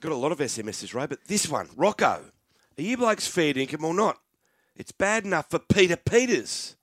got a lot of SMSs, right? But this one, Rocco, are you blokes fair dinkum or not? It's bad enough for Peter Peters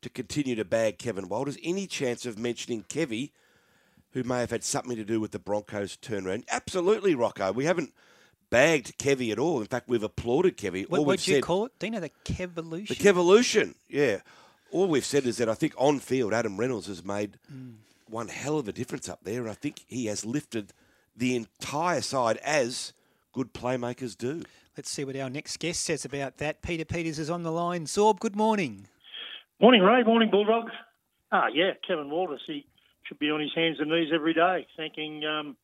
to continue to bag Kevin Walters. Any chance of mentioning Kevy, who may have had something to do with the Broncos' turnaround? Absolutely, Rocco. We haven't bagged Kevy at all. In fact, we've applauded Kevy. What would you said- call it? Dino, the Kevolution? the Kevolution, yeah. All we've said is that I think on field, Adam Reynolds has made mm. one hell of a difference up there. And I think he has lifted the entire side as good playmakers do. Let's see what our next guest says about that. Peter Peters is on the line. Zorb, good morning. Morning, Ray. Morning, Bulldogs. Ah, yeah, Kevin Walters. He should be on his hands and knees every day, thanking um,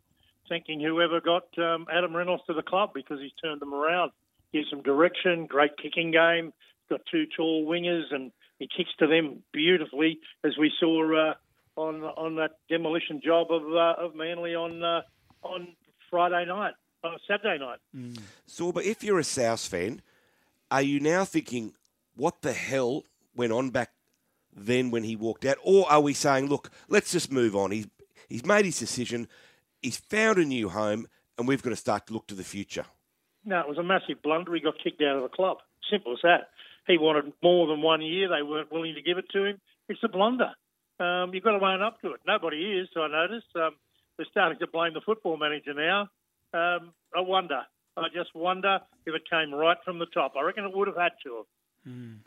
thanking whoever got um, Adam Reynolds to the club because he's turned them around. Gives them direction, great kicking game. Got two tall wingers, and he kicks to them beautifully, as we saw uh, on on that demolition job of uh, of Manly on uh, on Friday night, on Saturday night. So, but if you're a South fan, are you now thinking, what the hell went on back then when he walked out? Or are we saying, look, let's just move on? He's, he's made his decision, he's found a new home, and we've got to start to look to the future? No, it was a massive blunder. He got kicked out of the club. Simple as that. He wanted more than one year. They weren't willing to give it to him. It's a blunder. Um, you've got to own up to it. Nobody is, I noticed. Um, they're starting to blame the football manager now. Um, I wonder. I just wonder if it came right from the top. I reckon it would have had to have.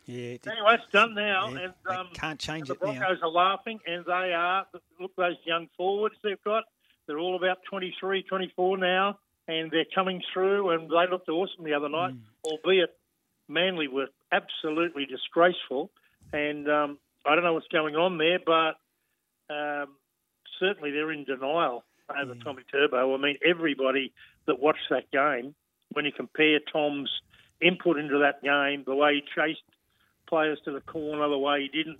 Yeah, it- Anyway, it's done now, Yeah, and um, can't change the it now. Broncos are laughing, and they are. Look, those young forwards they've got. They're all about 23, 24 now, and they're coming through, and they looked awesome the other night, Mm. albeit Manly were absolutely disgraceful. And um, I don't know what's going on there, but um, certainly they're in denial over Mm. Tommy Turbo. I mean, everybody that watched that game, when you compare Tom's input into that game, the way he chased players to the corner, the way he didn't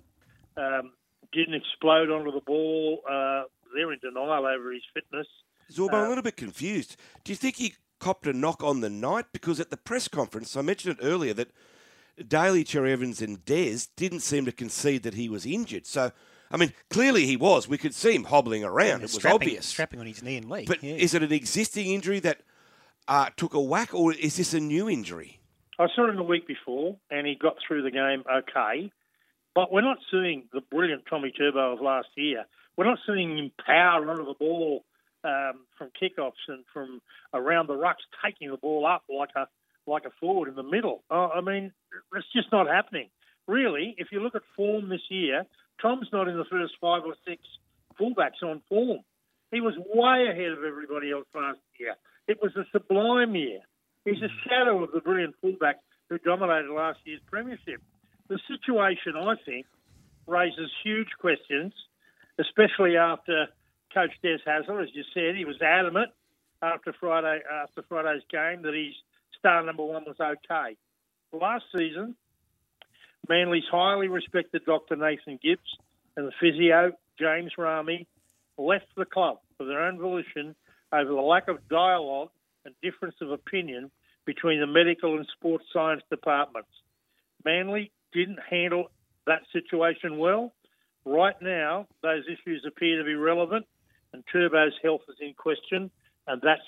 um, didn't explode onto the ball, uh, they're in denial over his fitness. Zorba, I'm a little bit confused. Do you think he copped a knock on the night? Because at the press conference, I mentioned it earlier that Daly, Cherry Evans, and Des didn't seem to concede that he was injured. So, I mean, clearly he was. We could see him hobbling around. It was strapping, obvious. Strapping on his knee and leg. But yeah. is it an existing injury that uh, took a whack, or is this a new injury? I saw him the week before, and he got through the game okay. But we're not seeing the brilliant Tommy Turbo of last year. We're not seeing him power onto the ball um, from kickoffs and from around the rucks, taking the ball up like a like a forward in the middle. Uh, I mean, it's just not happening. Really, if you look at form this year, Tom's not in the first five or six fullbacks on form. He was way ahead of everybody else last year. It was a sublime year. He's a shadow of the brilliant fullback who dominated last year's premiership. The situation, I think, raises huge questions, especially after Coach Des Hasler, as you said, he was adamant after Friday after Friday's game that his star number one was okay. Last season, Manly's highly respected Dr. Nathan Gibbs and the physio James Rami left the club for their own volition over the lack of dialogue and difference of opinion between the medical and sports science departments. Manly didn't handle that situation well. Right now, those issues appear to be relevant, and Turbo's health is in question, and that's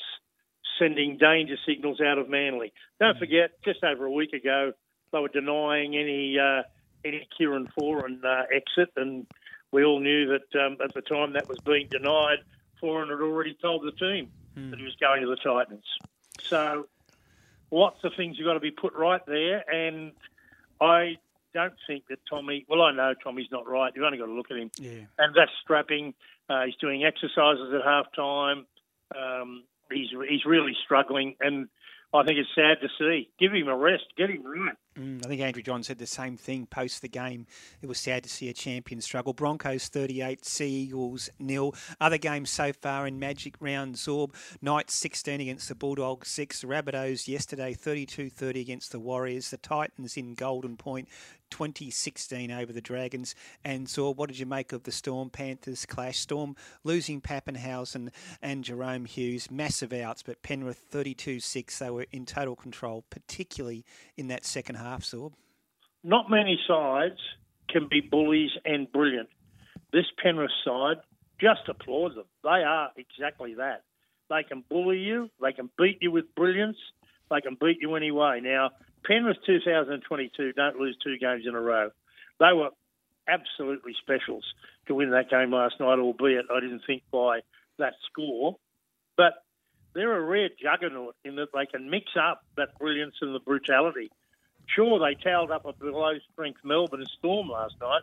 sending danger signals out of Manly. Don't mm. forget, just over a week ago, they were denying any uh, any Kieran Foran uh, exit, and we all knew that um, at the time that was being denied. Foran had already told the team that he was going to the Titans. So, lots of things have got to be put right there, and I don't think that Tommy. Well, I know Tommy's not right. You've only got to look at him, yeah. and that's strapping. Uh, he's doing exercises at half time. Um, he's he's really struggling, and I think it's sad to see. Give him a rest. Get him right. Mm, I think Andrew Johns said the same thing post the game. It was sad to see a champion struggle. Broncos 38, Sea Eagles nil. Other games so far in Magic Round Zorb. Knights 16 against the Bulldogs 6. Rabbitohs yesterday 32 30 against the Warriors. The Titans in Golden Point 2016 over the Dragons. And Zorb, what did you make of the Storm Panthers clash? Storm losing Papenhuyzen and Jahrome Hughes. Massive outs, but Penrith 32 6. They were in total control, particularly in that second half, Zorb. Not many sides can be bullies and brilliant. This Penrith side just applaud them. They are exactly that. They can bully you. They can beat you with brilliance. They can beat you anyway. Now, Penrith 2022 don't lose two games in a row. They were absolutely specials to win that game last night, albeit I didn't think by that score. But they're a rare juggernaut in that they can mix up that brilliance and the brutality. Sure, they towed up a below strength Melbourne Storm last night,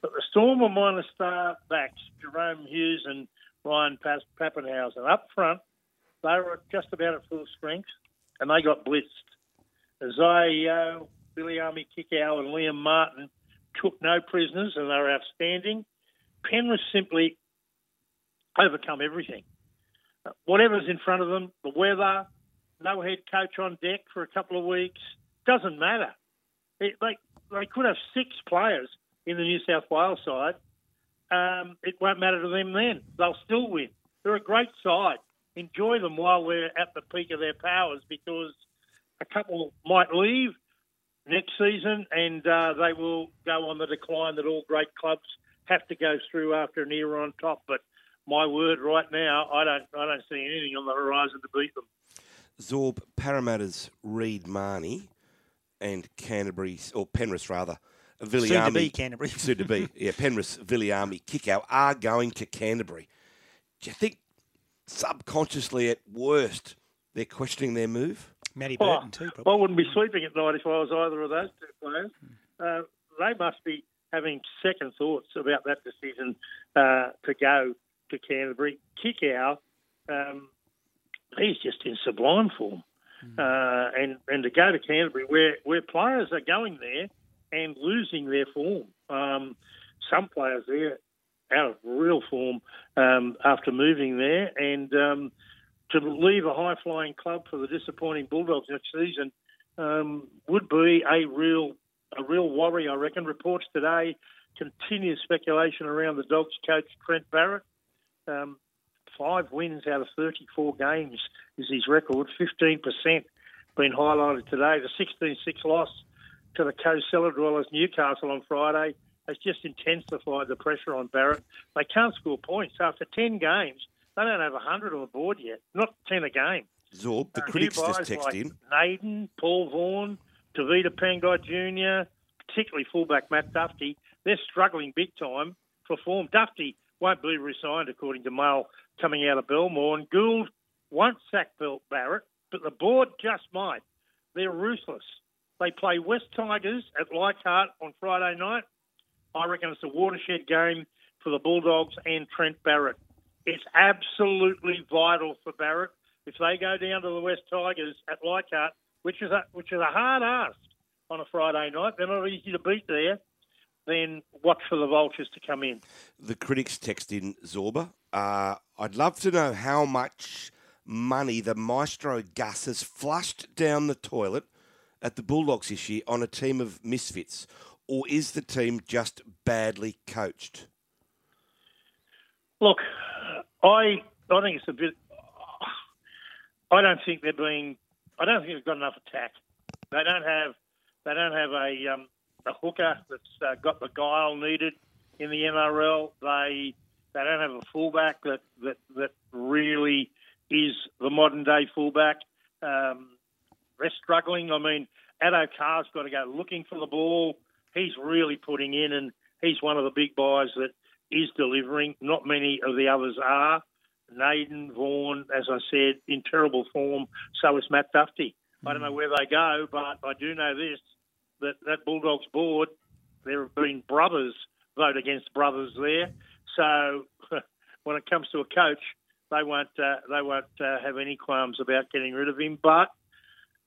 but the Storm were minus star backs, Jahrome Hughes and Ryan Papenhuyzen. Up front, they were just about at full strength, and they got blitzed. Isaah Viliame Kikau, and Liam Martin took no prisoners, and they were outstanding. Penrith simply overcome everything. Whatever's in front of them, the weather, no head coach on deck for a couple of weeks, doesn't matter. It, they, they could have six players in the New South Wales side. Um, it won't matter to them then. They'll still win. They're a great side. Enjoy them while they're at the peak of their powers because a couple might leave next season and uh, they will go on the decline that all great clubs have to go through after an era on top. But my word, right now, I don't, I don't see anything on the horizon to beat them. Zorb, Parramatta's Reed Mahoney and Canterbury, or Penrith rather, Viliame, soon to be Canterbury. soon to be, yeah, Penrith, Viliame, Kikau are going to Canterbury. Do you think subconsciously at worst they're questioning their move? Matty Burton too, probably. I wouldn't be sleeping at night if I was either of those two players. Uh, they must be having second thoughts about that decision uh, to go to Canterbury. Kikau, um, he's just in sublime form. Mm. Uh, and, and to go to Canterbury, where, where players are going there and losing their form. Um, some players there out of real form um, after moving there, and um, to leave a high flying club for the disappointing Bulldogs next season um, would be a real a real worry. I reckon. Reports today continuous speculation around the Dogs coach Trent Barrett. Um, five wins out of 34 games is his record. 15% been highlighted today. The 16-6 loss to the co cellar dwellers Newcastle on Friday has just intensified the pressure on Barrett. They can't score points after 10 games. They don't have 100 on the board yet, not 10 a game. Zorb, the uh, critics just text like in. Naden, Paul Vaughan, Tevita Pangai Jr., particularly fullback Matt Dufty, they're struggling big time for form. Dufty won't be resigned, according to Mail coming out of Belmore. And Gould won't sack Barrett, but the board just might. They're ruthless. They play West Tigers at Leichhardt on Friday night. I reckon it's a watershed game for the Bulldogs and Trent Barrett. It's absolutely vital for Barrett. If they go down to the West Tigers at Leichhardt, which is a, which is a hard ask on a Friday night, they're not easy to beat there. Then watch for the vultures to come in. The critics text in Zorba. Uh, I'd love to know how much money the maestro Gus has flushed down the toilet at the Bulldogs this year on a team of misfits, or is the team just badly coached? Look, I I think it's a bit. I don't think they're being. I don't think they've got enough attack. They don't have. They don't have a um, a hooker that's uh, got the guile needed in the NRL. They they don't have a fullback that that that really is the modern day fullback. Um, they're struggling. I mean, Addo Carr's got to go looking for the ball. He's really putting in, and he's one of the big buys that is delivering. Not many of the others are. Naden, Vaughan, as I said, in terrible form. So is Matt Dufty. Mm. I don't know where they go, but I do know this: that that Bulldogs board, there have been brothers vote against brothers there. So when it comes to a coach, they won't uh, they won't uh, have any qualms about getting rid of him. But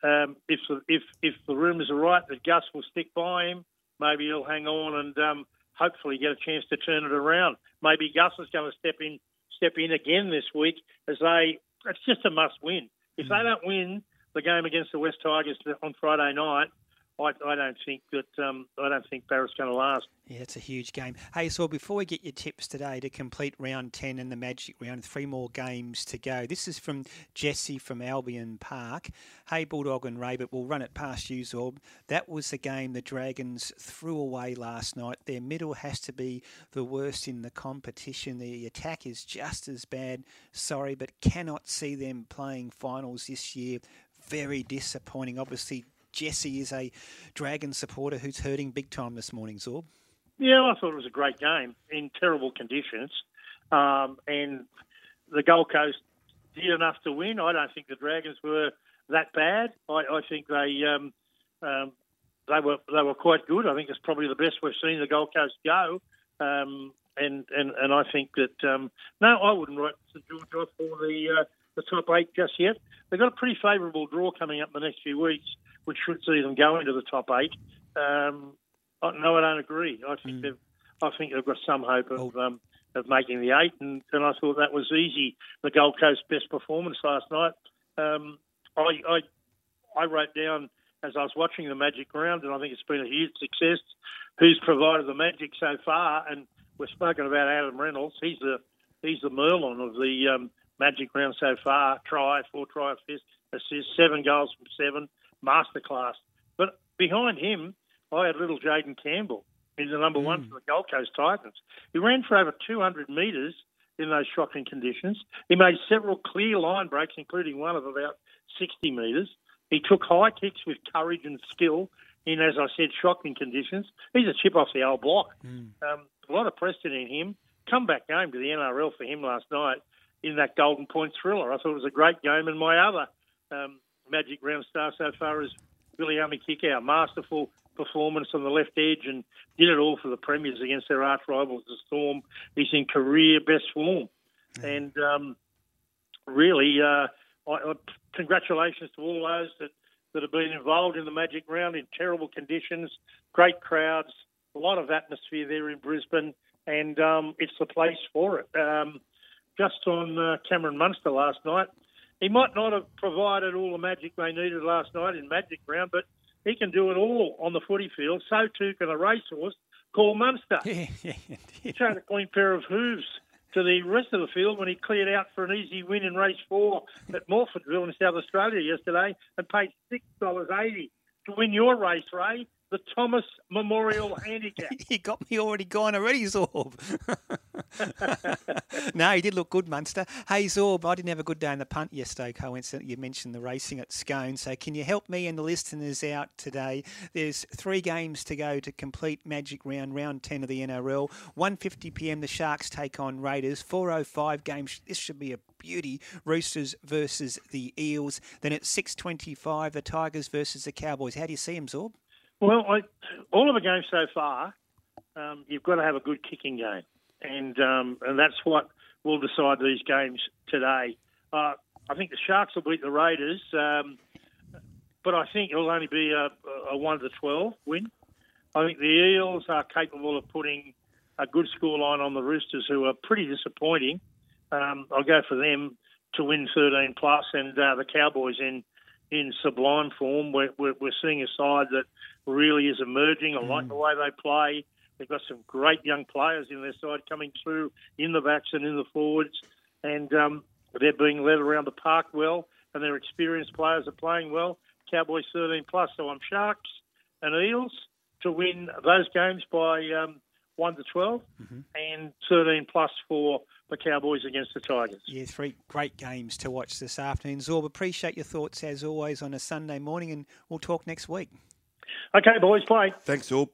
um, if if if the rumours are right that Gus will stick by him, maybe he'll hang on and um, hopefully get a chance to turn it around. Maybe Gus is going to step in step in again this week as they. It's just a must win. If they mm. don't win the game against the West Tigers on Friday night, I, I don't think that um, I don't think Barrett's going to last. Yeah, it's a huge game. Hey, so before we get your tips today to complete round 10 and the Magic round, three more games to go. This is from Jesse from Albion Park. Hey, Bulldog and Ray, but we'll run it past you, Zorb. That was the game the Dragons threw away last night. Their middle has to be the worst in the competition. The attack is just as bad. Sorry, but cannot see them playing finals this year. Very disappointing. Obviously, Jesse is a Dragon supporter who's hurting big time this morning, Zorb. Yeah, I thought it was a great game in terrible conditions, um, and the Gold Coast did enough to win. I don't think the Dragons were that bad. I, I think they um, um, they were they were quite good. I think it's probably the best we've seen the Gold Coast go. Um, and, and and I think that um, no, I wouldn't write St George off for the uh, the top eight just yet. They've got a pretty favourable draw coming up in the next few weeks, which should see them go into the top eight. Um, no, I don't agree. I think mm. they've, I think they've got some hope of um, of making the eight, and, and I thought that was easy. The Gold Coast best performance last night. Um, I, I I wrote down as I was watching the Magic round, and I think it's been a huge success. Who's provided the Magic so far? And we're spoken about Adam Reynolds. He's the he's the Merlin of the um, Magic round so far. Try, four try assists, assist, seven goals from seven, masterclass. But behind him, I had little Jayden Campbell. He's the number mm. one for the Gold Coast Titans. He ran for over 200 metres in those shocking conditions. He made several clear line breaks, including one of about 60 metres. He took high kicks with courage and skill in, as I said, shocking conditions. He's a chip off the old block. Mm. Um, a lot of Preston in him. Comeback game to the NRL for him last night in that Golden Point thriller. I thought it was a great game, and my other um, Magic round star so far is Viliame Kikau. Masterful performance on the left edge and did it all for the Premiers against their arch rivals, the Storm. He's in career best form. And um, really, uh, I, I, congratulations to all those that, that have been involved in the Magic Round in terrible conditions, great crowds, a lot of atmosphere there in Brisbane, and um, it's the place for it. Um, just on uh, Cameron Munster last night, he might not have provided all the magic they needed last night in Magic Round, but he can do it all on the footy field. So too can a racehorse called Munster. Yeah, yeah, he showed a clean pair of hooves to the rest of the field when he cleared out for an easy win in race four at Morphettville in South Australia yesterday and paid $6.80 to win your race, Ray the Thomas Memorial Handicap. he got me already gone already, Zorb. no, he did look good, Munster. Hey, Zorb, I didn't have a good day in the punt yesterday. Coincidentally, you mentioned the racing at Scone. So can you help me and the listeners out today? There's three games to go to complete Magic Round, round 10 of the NRL. 1.50pm, the Sharks take on Raiders. 4.05 games. This should be a beauty. Roosters versus the Eels. Then at 6.25, the Tigers versus the Cowboys. How do you see them, Zorb? Well, I, all of the games so far, um, you've got to have a good kicking game, and um, and that's what will decide these games today. Uh, I think the Sharks will beat the Raiders, um, but I think it'll only be a, a one to twelve win. I think the Eels are capable of putting a good scoreline on the Roosters, who are pretty disappointing. Um, I'll go for them to win 13 plus, and uh, the Cowboys in in sublime form. We're, we're, we're seeing a side that really is emerging. I mm. like the way they play. They've got some great young players in their side coming through in the backs and in the forwards, and um, they're being led around the park well, and their experienced players are playing well. Cowboys 13 plus, so I'm Sharks and Eels to win those games by um, 1 to 12 mm-hmm. and 13 plus for the Cowboys against the Tigers. Yeah, three great games to watch this afternoon. Zorb, appreciate your thoughts as always on a Sunday morning, and we'll talk next week. Okay, boys, play. Thanks, Zorb.